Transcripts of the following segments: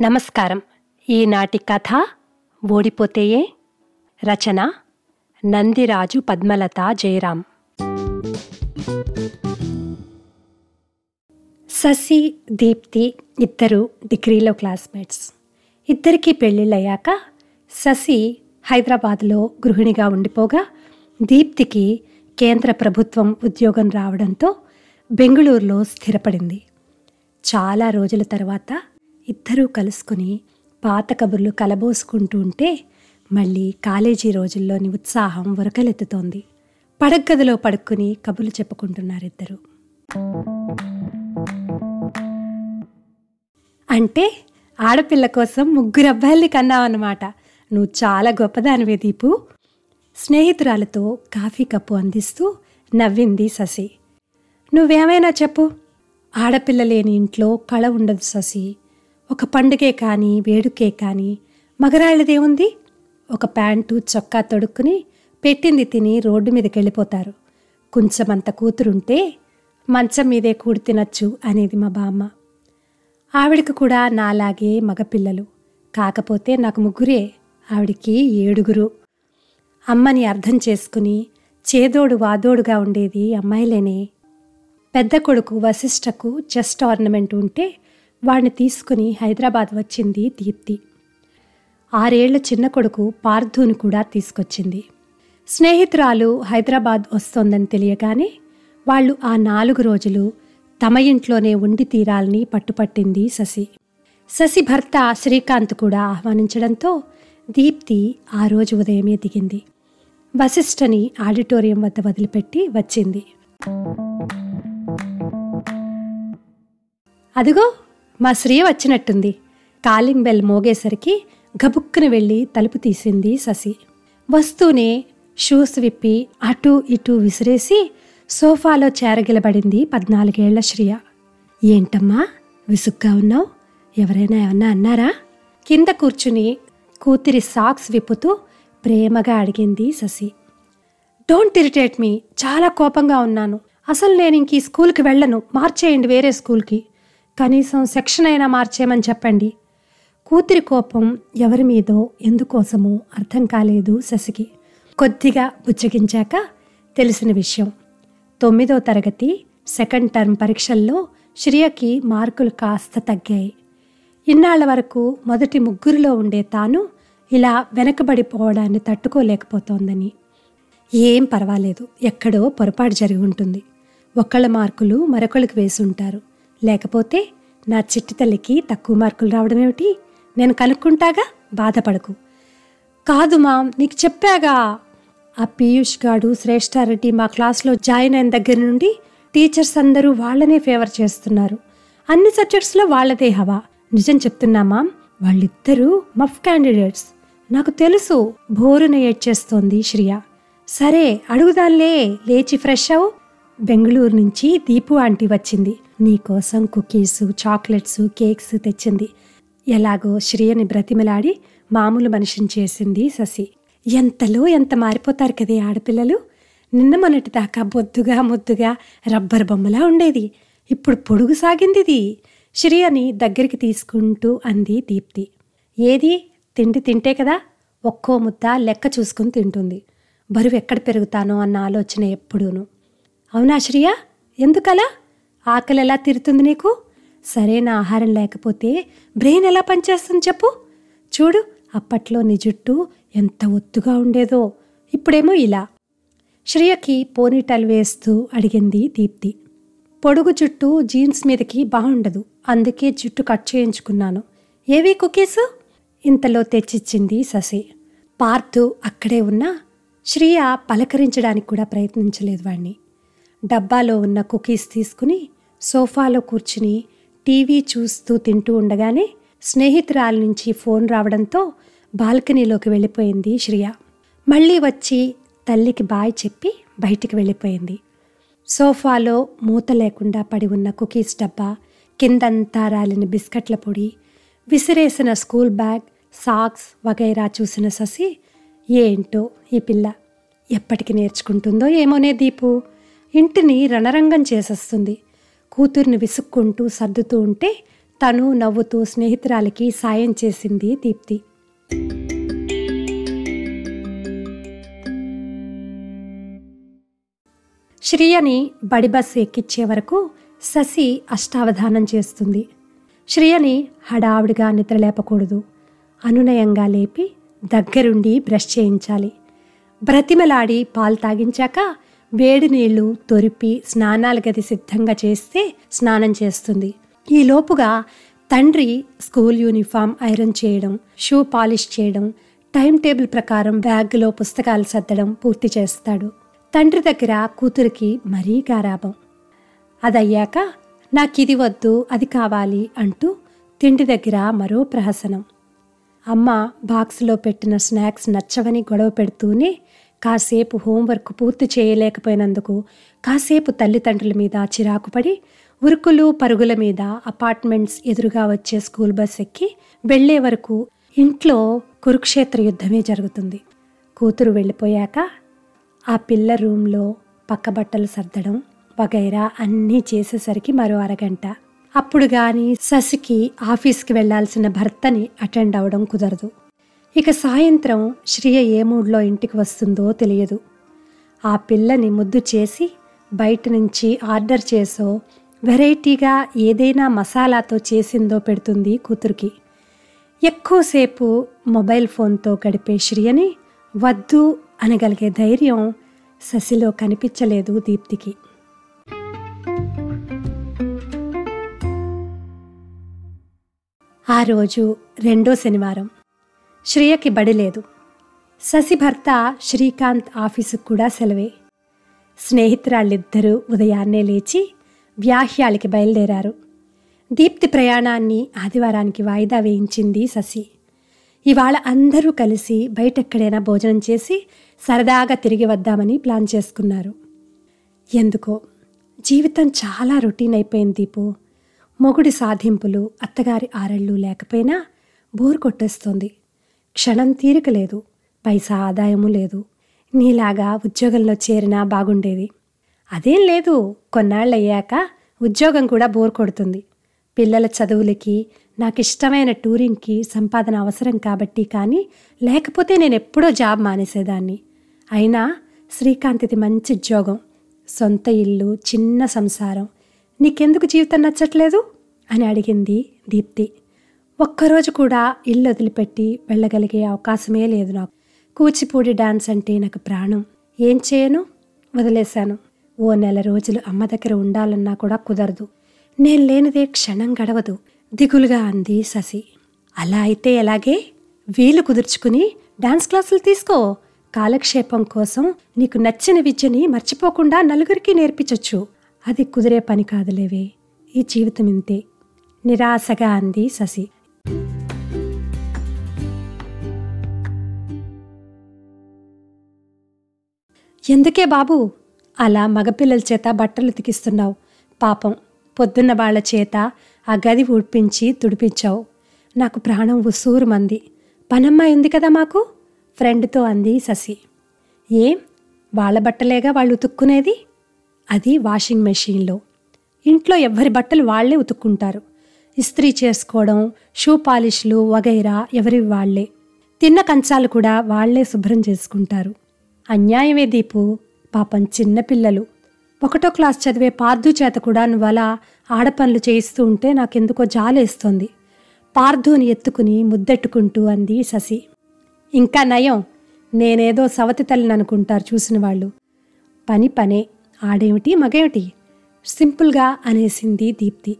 నమస్కారం. ఈనాటి కథ ఓడిపోతేయే రచన నందిరాజు పద్మలత జయరాం. శశి దీప్తి ఇద్దరు డిగ్రీలో క్లాస్మేట్స్. ఇద్దరికీ పెళ్ళిళ్ళయ్యాక శశి హైదరాబాద్లో గృహిణిగా ఉండిపోగా దీప్తికి కేంద్ర ప్రభుత్వం ఉద్యోగం రావడంతో బెంగళూరులో స్థిరపడింది. చాలా రోజుల తర్వాత ఇద్దరూ కలుసుకుని పాత కబుర్లు కలబోసుకుంటూ ఉంటే మళ్ళీ కాలేజీ రోజుల్లోని ఉత్సాహం ఉరకలెత్తుతోంది. పడగదిలో పడుక్కుని కబుర్లు చెప్పుకుంటున్నారిద్దరు. అంటే ఆడపిల్ల కోసం ముగ్గురు అబ్బాయిల్ని కన్నావన్నమాట. నువ్వు చాలా గొప్పదానివే దీపు. స్నేహితురాలతో కాఫీ కప్పు అందిస్తూ నవ్వింది శశి. నువ్వేమైనా చెప్పు. ఆడపిల్ల లేని ఇంట్లో కళ ఉండదు శశి. ఒక పండుగే కానీ వేడుకే కానీ. మగరాళ్ళదేముంది ఒక ప్యాంటు చొక్కా తొడుక్కుని పెట్టింది తిని రోడ్డు మీదకి వెళ్ళిపోతారు. కొంచెమంత కూతురుంటే మంచం మీదే కూడి తినచ్చు అనేది మా బామ్మ. ఆవిడకి కూడా నాలాగే మగపిల్లలు. కాకపోతే నాకు ముగ్గురే. ఆవిడికి ఏడుగురు. అమ్మని అర్థం చేసుకుని చేదోడు వాదోడుగా ఉండేది అమ్మాయిలేనే. పెద్ద కొడుకు వశిష్ఠకు చెస్ట్ ఆర్నమెంట్ ఉంటే వాడిని తీసుకుని హైదరాబాద్ వచ్చింది దీప్తి. ఆరేళ్ళ చిన్న కొడుకు పార్థుని కూడా తీసుకొచ్చింది. స్నేహితురాలు హైదరాబాద్ వస్తోందని తెలియగానే వాళ్ళు ఆ నాలుగు రోజులు తమ ఇంట్లోనే ఉండి తీరాలని పట్టుపట్టింది శశి. శశి భర్త శ్రీకాంత్ కూడా ఆహ్వానించడంతో దీప్తి ఆ రోజు ఉదయమే దిగింది. వశిష్ఠని ఆడిటోరియం వద్ద వదిలిపెట్టి వచ్చింది. అదిగో మా శ్రీ వచ్చినట్టుంది. కాలింగ్ బెల్ మోగేసరికి గబుక్కున వెళ్ళి తలుపు తీసింది శశి. వస్తూనే షూస్ విప్పి అటూ ఇటూ విసిరేసి సోఫాలో చేరగిలబడింది పద్నాలుగేళ్ళ శ్రియ. ఏంటమ్మా విసుగ్గా ఉన్నావు? ఎవరైనా ఏమన్నా అన్నారా? కింద కూర్చుని కూతురి సాక్స్ విప్పుతూ ప్రేమగా అడిగింది శశి. డోంట్ ఇరిటేట్ మీ చాలా కోపంగా ఉన్నాను. అసలు నేను ఇంక ఈ స్కూల్కి వెళ్ళను మార్చేయండి వేరే స్కూల్కి. కనీసం సెక్షన్ అయినా మార్చేయమని చెప్పండి. కూతురి కోపం ఎవరి మీదో ఎందుకోసమో అర్థం కాలేదు శశికి. కొద్దిగా బుచ్చగించాక తెలిసిన విషయం. తొమ్మిదో తరగతి సెకండ్ టర్మ్ పరీక్షల్లో శ్రియకి మార్కులు కాస్త తగ్గాయి. ఇన్నాళ్ళ వరకు మొదటి ముగ్గురిలో ఉండే తాను ఇలా వెనకబడిపోవడాన్ని తట్టుకోలేకపోతోందని. ఏం పర్వాలేదు ఎక్కడో పొరపాటు జరిగి ఉంటుంది. ఒకళ్ళ మార్కులు మరొకళ్ళకి వేసి ఉంటారు. లేకపోతే నా చిట్టి తల్లికి తక్కువ మార్కులు రావడం ఏమిటి? నేను కనుక్కుంటాగా? బాధపడకు. కాదు మా నీకు చెప్పాగా. ఆ పీయూష్ గాడు శ్రేష్ఠారెడ్డి మా క్లాస్లో జాయిన్ అయిన దగ్గర నుండి టీచర్స్ అందరూ వాళ్ళనే ఫేవర్ చేస్తున్నారు. అన్ని సబ్జెక్ట్స్లో వాళ్ళదే హవా. నిజం చెప్తున్నా మామ్ వాళ్ళిద్దరూ మఫ్ క్యాండిడేట్స్. నాకు తెలుసు బోరున ఏడ్చేస్తోంది శ్రియ. సరే అడుగుదాన్లే లేచి ఫ్రెష్ అవు బెంగళూరు నుంచి దీపు ఆంటీ వచ్చింది. నీకోసం కుకీస్ చాక్లెట్స్ కేక్స్ తెచ్చింది. ఎలాగో శ్రీయని బ్రతిమలాడి మామూలు మనిషిని చేసింది శశి. ఎంతలో ఎంత మారిపోతారు కదే ఆడపిల్లలు? నిన్న మొన్నటి దాకా బొద్దుగా ముద్దుగా రబ్బర్ బొమ్మలా ఉండేది. ఇప్పుడు పొడుగు సాగిందిది. శ్రీయని దగ్గరికి తీసుకుంటూ అంది దీప్తి. ఏది? తిండి తింటే కదా ఒక్కో ముద్ద లెక్క చూసుకుని తింటుంది. బరువు ఎక్కడ పెరుగుతానో అన్న ఆలోచన ఎప్పుడూను. అవునా శ్రియ? ఎందుకలా? ఆకలి ఎలా తీరుతుంది నీకు? సరైన ఆహారం లేకపోతే బ్రెయిన్ ఎలా పనిచేస్తుంది చెప్పు. చూడు అప్పట్లో నీ జుట్టు ఎంత ఒత్తుగా ఉండేదో. ఇప్పుడేమో ఇలా. శ్రియకి పోనీటల్ వేస్తూ అడిగింది దీప్తి. పొడుగు జుట్టు జీన్స్ మీదకి బాగుండదు. అందుకే జుట్టు కట్ చేయించుకున్నాను. ఏవి కుకీస్? ఇంతలో తెచ్చిచ్చింది శశి. పార్థు అక్కడే ఉన్నా శ్రియ పలకరించడానికి కూడా ప్రయత్నించలేదు వాణ్ణి. డబ్బాలో ఉన్న కుకీస్ తీసుకుని సోఫాలో కూర్చుని టీవీ చూస్తూ తింటూ ఉండగానే స్నేహితురాల నుంచి ఫోన్ రావడంతో బాల్కనీలోకి వెళ్ళిపోయింది శ్రియ. మళ్ళీ వచ్చి తల్లికి బాయ్ చెప్పి బయటికి వెళ్ళిపోయింది. సోఫాలో మూత లేకుండా పడి ఉన్న కుకీస్ డబ్బా కిందంతా రాలిన బిస్కెట్ల పొడి విసిరేసిన స్కూల్ బ్యాగ్ సాక్స్ వగైరా చూసిన శశి ఏంటో ఈ పిల్ల? ఎప్పటికి నేర్చుకుంటుందో ఏమోనే దీపు? ఇంటిని రణరంగం చేసేస్తుంది. కూతుర్ని విసుక్కుంటూ సర్దుతూ ఉంటే తను నవ్వుతూ స్నేహితురాలికి సాయం చేసింది దీప్తి. శ్రియని బడి బస్సు ఎక్కించే వరకు శశి అష్టావధానం చేస్తుంది. శ్రియని హడావుడిగా నిద్రలేపకూడదు అనునయంగా లేపి దగ్గరుండి బ్రష్ చేయించాలి. బ్రతిమలాడి పాలు తాగించాక వేడి నీళ్ళు తొరిపి స్నానాల గది సిద్ధంగా చేస్తే స్నానం చేస్తుంది. ఈ లోపుగా తండ్రి స్కూల్ యూనిఫామ్ ఐరన్ చేయడం షూ పాలిష్ చేయడం టైం టేబుల్ ప్రకారం బ్యాగ్లో పుస్తకాలు సర్దడం పూర్తి చేస్తాడు. తండ్రి దగ్గర కూతురికి మరీ గారాభం. అదయ్యాక నాకిది వద్దు అది కావాలి అంటూ తిండి దగ్గర మరో ప్రహసనం. అమ్మ బాక్స్లో పెట్టిన స్నాక్స్ నచ్చవని గొడవ పెడుతూనే కాసేపు హోంవర్క్ పూర్తి చేయలేకపోయినందుకు కాసేపు తల్లిదండ్రుల మీద చిరాకుపడి ఉరుకులు పరుగుల మీద అపార్ట్మెంట్స్ ఎదురుగా వచ్చే స్కూల్ బస్ ఎక్కి వెళ్ళే వరకు ఇంట్లో కురుక్షేత్ర యుద్ధమే జరుగుతుంది. కూతురు వెళ్ళిపోయాక ఆ పిల్ల రూమ్లో పక్క బట్టలు సర్దడం వగైరా అన్నీ చేసేసరికి మరో అరగంట. అప్పుడు కానీ శశికి ఆఫీస్కి వెళ్ళాల్సిన భర్తని అటెండ్ అవ్వడం కుదరదు. ఇక సాయంత్రం శ్రియ ఏ మూడ్లో ఇంటికి వస్తుందో తెలియదు. ఆ పిల్లని ముద్దు చేసి బయట నుంచి ఆర్డర్ చేసో వెరైటీగా ఏదైనా మసాలాతో చేసిందో పెడుతుంది కూతురికి. ఎక్కువసేపు మొబైల్ ఫోన్తో గడిపే శ్రియని వద్దు అనగలిగే ధైర్యం శశిలో కనిపించలేదు దీప్తికి. ఆ రోజు రెండో శనివారం. శ్రియకి బడి లేదు. శశి భర్త శ్రీకాంత్ ఆఫీసుకు కూడా సెలవే. స్నేహితురాళ్ళిద్దరూ ఉదయాన్నే లేచి వ్యాహ్యాలకి బయలుదేరారు. దీప్తి ప్రయాణాన్ని ఆదివారానికి వాయిదా వేయించింది శశి. ఇవాళ అందరూ కలిసి బయటెక్కడైనా భోజనం చేసి సరదాగా తిరిగి వద్దామని ప్లాన్ చేసుకున్నారు. ఎందుకో? జీవితం చాలా రొటీన్ అయిపోయింది దీపు. మొగుడి సాధింపులు అత్తగారి ఆరళ్ళు లేకపోయినా బోర్ కొట్టేస్తోంది. క్షణం తీరిక లేదు పైసా ఆదాయము లేదు. నీలాగా ఉద్యోగంలో చేరినా బాగుండేది. అదేం లేదు కొన్నాళ్ళయ్యాక ఉద్యోగం కూడా బోర్ కొడుతుంది. పిల్లల చదువులకి నాకు ఇష్టమైన టూరింగ్కి సంపాదన అవసరం కాబట్టి కానీ లేకపోతే నేను ఎప్పుడో జాబ్ మానేసేదాన్ని. అయినా శ్రీకాంత్ది మంచి ఉద్యోగం సొంత ఇల్లు చిన్న సంసారం. నీకెందుకు జీవితం నచ్చట్లేదు? అని అడిగింది దీప్తి. ఒక్కరోజు కూడా ఇల్లు వదిలిపెట్టి వెళ్ళగలిగే అవకాశమే లేదు నాకు. కూచిపూడి డాన్స్ అంటే నాకు ప్రాణం. ఏం చేయను? వదిలేశాను. ఓ నెల రోజులు అమ్మ దగ్గర ఉండాలన్నా కూడా కుదరదు. నేను లేనిదే క్షణం గడవదు. దిగులుగా అంది శశి. అలా అయితే ఎలాగే? వీలు కుదుర్చుకుని డాన్స్ క్లాసులు తీసుకో. కాలక్షేపం కోసం నీకు నచ్చిన విద్యని మర్చిపోకుండా నలుగురికి నేర్పించచ్చు. అది కుదిరే పని కాదులేవే. ఈ జీవితం ఇంతే. నిరాశగా అంది శశి. ఎందుకే బాబు? అలా మగపిల్లల చేత బట్టలు ఉతికిస్తున్నావు పాపం పొద్దున్న వాళ్ళ చేత ఆ గది ఊడ్పించి తుడిపించావు. నాకు ప్రాణం ఉసూరు మంది పనమ్మాయి ఉంది కదా మాకు? ఫ్రెండ్తో అంది శశి ఏం? వాళ్ళ బట్టలేగా వాళ్ళు ఉతుక్కునేది? అది వాషింగ్ మెషీన్లో. ఇంట్లో ఎవ్వరి బట్టలు వాళ్ళే ఉతుక్కుంటారు. ఇస్త్రీ చేసుకోవడం షూ పాలిష్లు వగైరా ఎవరి వాళ్ళే తిన్న కంచాలు కూడా వాళ్ళే శుభ్రం చేసుకుంటారు. అన్యాయమే దీపు పాపం చిన్నపిల్లలు ఒకటో క్లాస్ చదివే పార్థు చేత కూడా నువ్వు అలా ఆడపనులు చేయిస్తూ ఉంటే నాకెందుకో జాలేస్తోంది. పార్థుని ఎత్తుకుని ముద్దెట్టుకుంటూ అంది శశి. ఇంకా నయం నేనేదో సవతి తల్లిని అనుకుంటారు చూసిన వాళ్ళు. పని పనే ఆడేమిటి మగేమిటి? సింపుల్గా అనేసింది దీప్తి.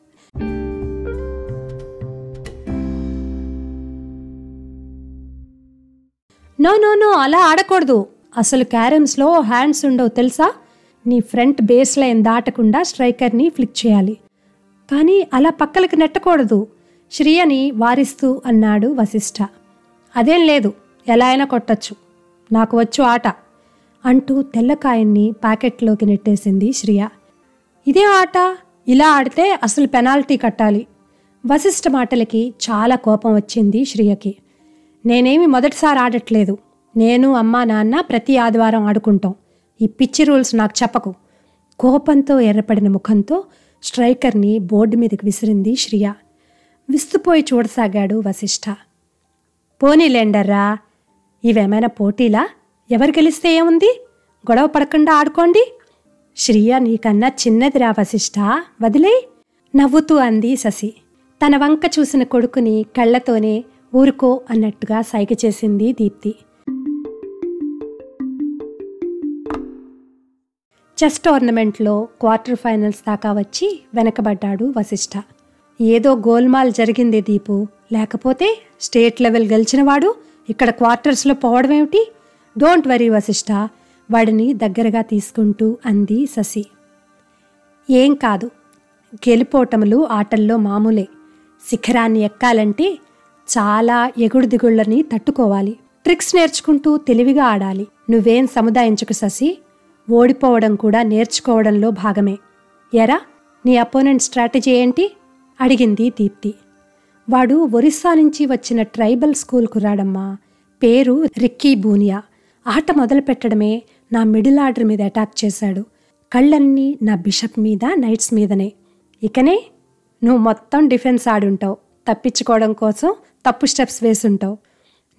నో నో నో అలా ఆడకూడదు. అసలు క్యారమ్స్లో హ్యాండ్స్ ఉండవు తెలుసా? నీ ఫ్రంట్ బేస్ లైన్ దాటకుండా స్ట్రైకర్ని ఫ్లిక్ చేయాలి. కానీ అలా పక్కలకి నెట్టకూడదు. శ్రియని వారిస్తూ అన్నాడు వశిష్ఠ అదేం లేదు ఎలా అయినా కొట్టచ్చు. నాకు వచ్చు ఆట అంటూ తెల్లకాయన్ని ప్యాకెట్లోకి నెట్టేసింది శ్రియ. ఇదే ఆట? ఇలా ఆడితే అసలు పెనాల్టీ కట్టాలి. వశిష్ఠ మాటలకి చాలా కోపం వచ్చింది శ్రియకి. నేనేమి మొదటిసారి ఆడట్లేదు. నేను అమ్మా నాన్న ప్రతి ఆదివారం ఆడుకుంటాం. ఈ పిచ్చి రూల్స్ నాకు చెప్పకు. కోపంతో ఎర్రపడిన ముఖంతో స్ట్రైకర్ని బోర్డు మీదకి విసిరింది శ్రియ. విస్తుపోయి చూడసాగాడు వశిష్ఠ పోనీలేండర్రా ఇవేమైనా పోటీలా? ఎవరు గెలిస్తే ఏముంది? గొడవ పడకుండా ఆడుకోండి. శ్రియ నీకన్నా చిన్నదిరా వశిష్ఠ వదిలే. నవ్వుతూ అంది శశి. తన వంక చూసిన కొడుకుని కళ్ళతోనే ఊరుకో అన్నట్టుగా సైగ చేసింది దీప్తి. చెస్ టోర్నమెంట్లో క్వార్టర్ ఫైనల్స్ దాకా వచ్చి వెనకబడ్డాడు వశిష్ఠ ఏదో గోల్మాల్ జరిగింది దీపు. లేకపోతే స్టేట్ లెవెల్ గెలిచినవాడు ఇక్కడ క్వార్టర్స్లో పోవడం ఏమిటి డోంట్ వరీ వశిష్ఠ వాడిని దగ్గరగా తీసుకుంటూ అంది శశి. ఏం కాదు గెలుపోటములు ఆటల్లో మామూలే. శిఖరాన్ని ఎక్కాలంటే చాలా ఎగుడు దిగుళ్ళని తట్టుకోవాలి. ట్రిక్స్ నేర్చుకుంటూ తెలివిగా ఆడాలి. నువ్వేం సముదాయించకు శశి? ఓడిపోవడం కూడా నేర్చుకోవడంలో భాగమే. ఎరా నీ అపోనెంట్ స్ట్రాటజీ ఏంటి? అడిగింది దీప్తి. వాడు ఒరిస్సా నుంచి వచ్చిన ట్రైబల్ స్కూల్కు రాడమ్మా. పేరు రిక్కీ బూనియా. ఆట మొదలు పెట్టడమే నా మిడిల్ ఆర్డర్ మీద అటాక్ చేశాడు. కళ్ళన్నీ నా బిషప్ మీద నైట్స్ మీదనే. ఇకనే నువ్వు మొత్తం డిఫెన్స్ ఆడుంటావు. తప్పించుకోవడం కోసం తప్పు స్టెప్స్ వేసుంటావు.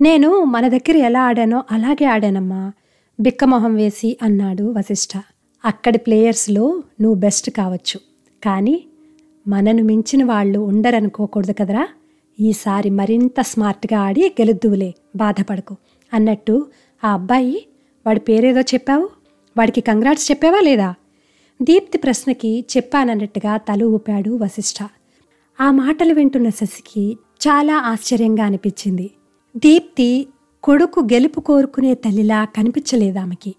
నేను మన దగ్గర ఎలా ఆడానో అలాగే ఆడానమ్మా. బిక్కమొహం వేసి అన్నాడు వశిష్ఠ అక్కడి ప్లేయర్స్లో నువ్వు బెస్ట్ కావచ్చు కానీ మనను మించిన వాళ్ళు ఉండరనుకోకూడదు కదరా. ఈసారి మరింత స్మార్ట్గా ఆడి గెలుద్దువులే బాధపడకు అన్నట్టు ఆ అబ్బాయి వాడి పేరేదో చెప్పావు? వాడికి కంగ్రాట్స్ చెప్పావా లేదా? దీప్తి ప్రశ్నకి చెప్పానన్నట్టుగా తల ఊపాడు వశిష్ఠ ఆ మాటలు వింటున్న శశికి చాలా ఆశ్చర్యంగా అనిపించింది. దీప్తి కొడుకు గెలుపు కోరుకునే తల్లిలా కనిపించలేదు ఆమెకి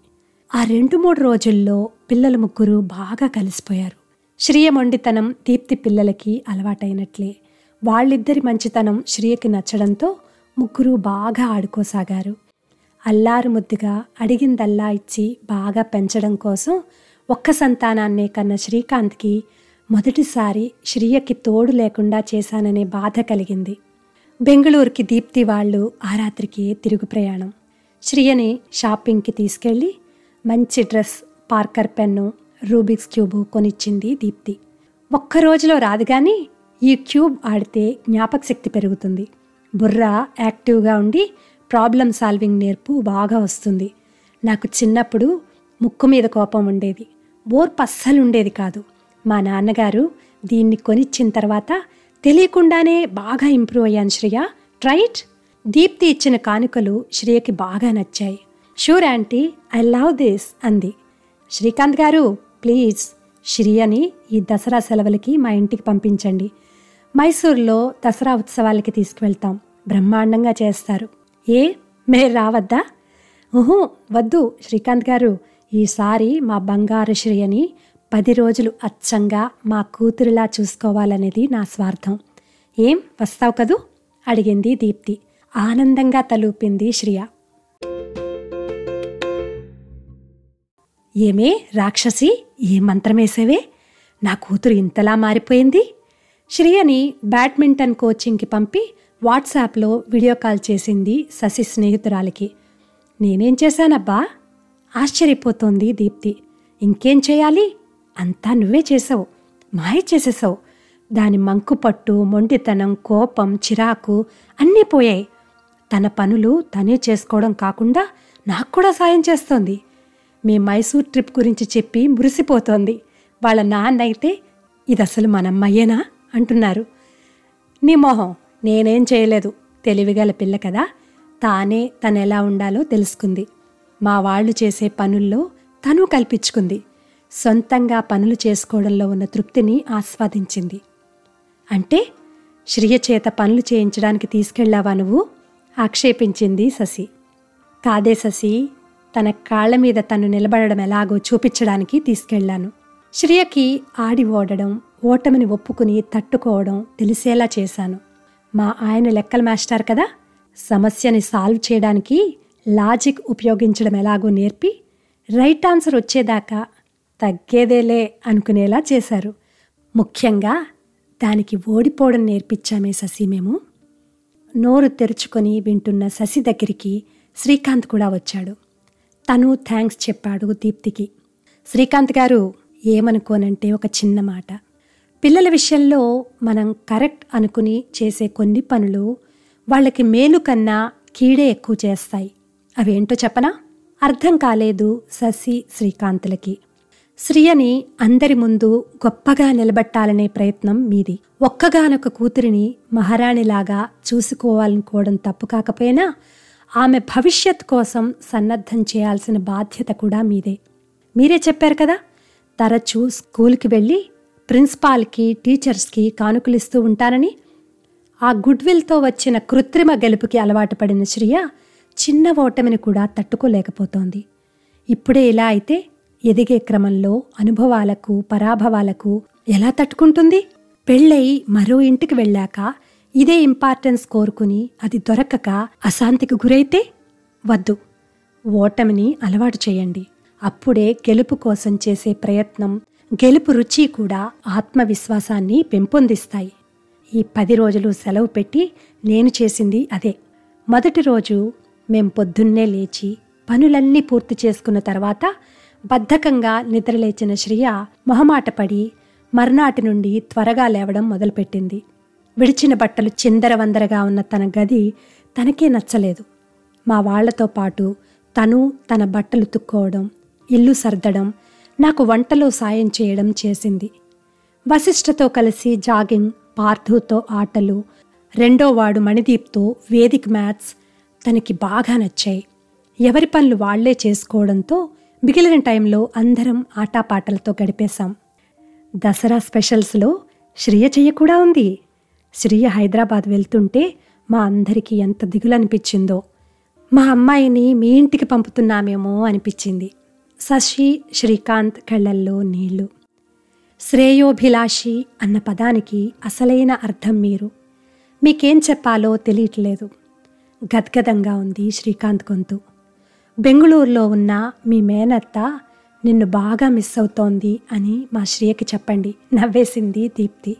ఆ రెండు మూడు రోజుల్లో పిల్లలు ముగ్గురు బాగా కలిసిపోయారు. శ్రీయ మొండితనం దీప్తి పిల్లలకి అలవాటైనట్లే. వాళ్ళిద్దరి మంచితనం శ్రీయకి నచ్చడంతో ముగ్గురు బాగా ఆడుకోసాగారు. అల్లారు ముద్దుగా అడిగిందల్లా ఇచ్చి బాగా పెంచడం కోసం ఒక్క సంతానాన్నే కన్న శ్రీకాంత్కి మొదటిసారి శ్రీయకి తోడు లేకుండా చేశాననే బాధ కలిగింది. బెంగళూరుకి దీప్తి వాళ్ళు ఆ రాత్రికి తిరుగు ప్రయాణం. శ్రియని షాపింగ్కి తీసుకెళ్ళి మంచి dress Parker pen Rubik's cube కొనిచ్చింది Deepti. ఒక్క రోజులో రాదు కానీ ఈ క్యూబ్ ఆడితే జ్ఞాపక శక్తి పెరుగుతుంది. బుర్ర యాక్టివ్గా ఉండి ప్రాబ్లం సాల్వింగ్ నేర్పు బాగా వస్తుంది. నాకు చిన్నప్పుడు ముక్కు మీద కోపం ఉండేది. ఓర్పు అస్సలు ఉండేది కాదు. మా నాన్నగారు దీన్ని కొనిచ్చిన తర్వాత తెలియకుండానే బాగా ఇంప్రూవ్ అయ్యాను శ్రేయ. ట్రైట్ దీప్తి ఇచ్చిన కానుకలు శ్రేయకి బాగా నచ్చాయి. Sure aunty I love this అంది. శ్రీకాంత్ గారు ప్లీజ్ శ్రియని ఈ దసరా సెలవులకి మా ఇంటికి పంపించండి. మైసూర్లో దసరా ఉత్సవాలకి తీసుకువెళ్తాం. బ్రహ్మాండంగా చేస్తారు. ఏ? మీరు రావద్దా? ఓహో వద్దు శ్రీకాంత్ గారు. ఈసారి మా బంగారు శ్రీయని పది రోజులు అచ్చంగా మా కూతురిలా చూసుకోవాలనేది నా స్వార్థం. ఏం? వస్తావు కదూ? అడిగింది దీప్తి. ఆనందంగా తలూపింది శ్రియ. ఏమే రాక్షసి? ఏ మంత్రమేసేవే? నా కూతురు ఇంతలా మారిపోయింది? శ్రియని బ్యాడ్మింటన్ కోచింగ్కి పంపి వాట్సాప్లో వీడియో కాల్ చేసింది శశి స్నేహితురాలికి. నేనేం చేశానబ్బా? ఆశ్చర్యపోతోంది దీప్తి. ఇంకేం చేయాలి? అంతా నువ్వే చేసావు. మాయ చేసేసావు. దాని మంకుపట్టు మొండితనం కోపం చిరాకు అన్నీ పోయాయి. తన పనులు తనే చేసుకోవడం కాకుండా నాకు కూడా సాయం చేస్తోంది. మీ మైసూర్ ట్రిప్ గురించి చెప్పి మురిసిపోతోంది. వాళ్ళ నాన్న అయితే ఇది అసలు మనమ్మయ్యేనా అంటున్నారు. నీ మొహం నేనేం చేయలేదు. తెలివిగల పిల్ల కదా. తానే తను ఎలా ఉండాలో తెలుసుకుంది. మా వాళ్ళు చేసే పనుల్లో తను కల్పించుకుంది. సొంతంగా పనులు చేసుకోవడంలో ఉన్న తృప్తిని ఆస్వాదించింది. అంటే శ్రియ చేత పనులు చేయించడానికి తీసుకెళ్ళావా నువ్వు? ఆక్షేపించింది శశి. కాదే శశి తన కాళ్ళ మీద తను నిలబడడం ఎలాగో చూపించడానికి తీసుకెళ్ళాను శ్రియకి ఆడి ఓడడం ఓటమిని ఒప్పుకుని తట్టుకోవడం తెలిసేలా చేశాను. మా ఆయన లెక్కల మాస్టర్ కదా సమస్యని సాల్వ్ చేయడానికి లాజిక్ ఉపయోగించడం ఎలాగో నేర్పి రైట్ ఆన్సర్ వచ్చేదాకా తగ్గేదేలే అనుకునేలా చేశారు. ముఖ్యంగా దానికి ఓడిపోవడం నేర్పించామే శశి మేము. నోరు తెరుచుకొని వింటున్న శశి దగ్గరికి శ్రీకాంత్ కూడా వచ్చాడు. తను థ్యాంక్స్ చెప్పాడు దీప్తికి. శ్రీకాంత్ గారు ఏమనుకోనంటే ఒక చిన్న మాట. పిల్లల విషయంలో మనం కరెక్ట్ అనుకుని చేసే కొన్ని పనులు వాళ్ళకి మేలు కన్నా కీడే ఎక్కువ చేస్తాయి. అవేంటో చెప్పనా? అర్థం కాలేదు శశి శ్రీకాంత్లకి. శ్రియని అందరి ముందు గొప్పగా నిలబెట్టాలనే ప్రయత్నం మీది. ఒక్కగానొక కూతురిని మహారాణిలాగా చూసుకోవాలనుకోవడం తప్పు కాకపోయినా ఆమె భవిష్యత్ కోసం సన్నద్ధం చేయాల్సిన బాధ్యత కూడా మీదే. మీరే చెప్పారు కదా తరచూ స్కూల్కి వెళ్ళి ప్రిన్సిపాల్కి టీచర్స్కి కానుకలిస్తూ ఉంటానని ఆ గుడ్విల్తో వచ్చిన కృత్రిమ గెలుపుకి అలవాటు పడిన శ్రియ చిన్న ఓటమిని కూడా తట్టుకోలేకపోతోంది. ఇప్పుడే ఇలా అయితే ఎదిగే క్రమంలో అనుభవాలకు పరాభవాలకు ఎలా తట్టుకుంటుంది? పెళ్ళై మరో ఇంటికి వెళ్ళాక ఇదే ఇంపార్టెన్స్ కోరుకుని అది దొరకక అశాంతికి గురైతే వద్దు. ఓటమిని అలవాటు చేయండి. అప్పుడే గెలుపు కోసం చేసే ప్రయత్నం గెలుపు రుచి కూడా ఆత్మవిశ్వాసాన్ని పెంపొందిస్తాయి. ఈ పది రోజులు సెలవు పెట్టి నేను చేసింది అదే. మొదటి రోజు మేం పొద్దున్నే లేచి పనులన్నీ పూర్తి చేసుకున్న తర్వాత బద్ధకంగా నిద్రలేచిన శ్రియ మొహమాటపడి మర్నాటి నుండి త్వరగా లేవడం మొదలుపెట్టింది. విడిచిన బట్టలు చిందరవందరగా ఉన్న తన గది తనకే నచ్చలేదు. మా వాళ్ళతో పాటు తను తన బట్టలు తుక్కోవడం ఇల్లు సర్దడం నాకు వంటలో సాయం చేయడం చేసింది. వశిష్ఠతో కలిసి జాగింగ్ పార్థుతో ఆటలు రెండో వాడు మణిదీప్తో వేదిక్ మ్యాథ్స్ తనకి బాగా నచ్చాయి. ఎవరి పనులు వాళ్ళే చేసుకోవడంతో మిగిలిన టైంలో అందరం ఆటాపాటలతో గడిపేశాం. దసరా స్పెషల్స్లో శ్రియ చెయ్య కూడా ఉంది. శ్రియ హైదరాబాద్ వెళ్తుంటే మా అందరికీ ఎంత దిగులనిపించిందో మా అమ్మాయిని మీ ఇంటికి పంపుతున్నామేమో అనిపించింది. శశి శ్రీకాంత్ కళ్ళల్లో నీళ్ళు. శ్రేయోభిలాషి అన్న పదానికి అసలైన అర్థం మీరు. మీకేం చెప్పాలో తెలియట్లేదు. గద్గదంగా ఉంది శ్రీకాంత్ గొంతు. బెంగుళూరులో ఉన్న మీ మేనత్త నిన్ను బాగా మిస్ అవుతోంది అని మా శ్రీయకి చెప్పండి. నవ్వేసింది దీప్తి.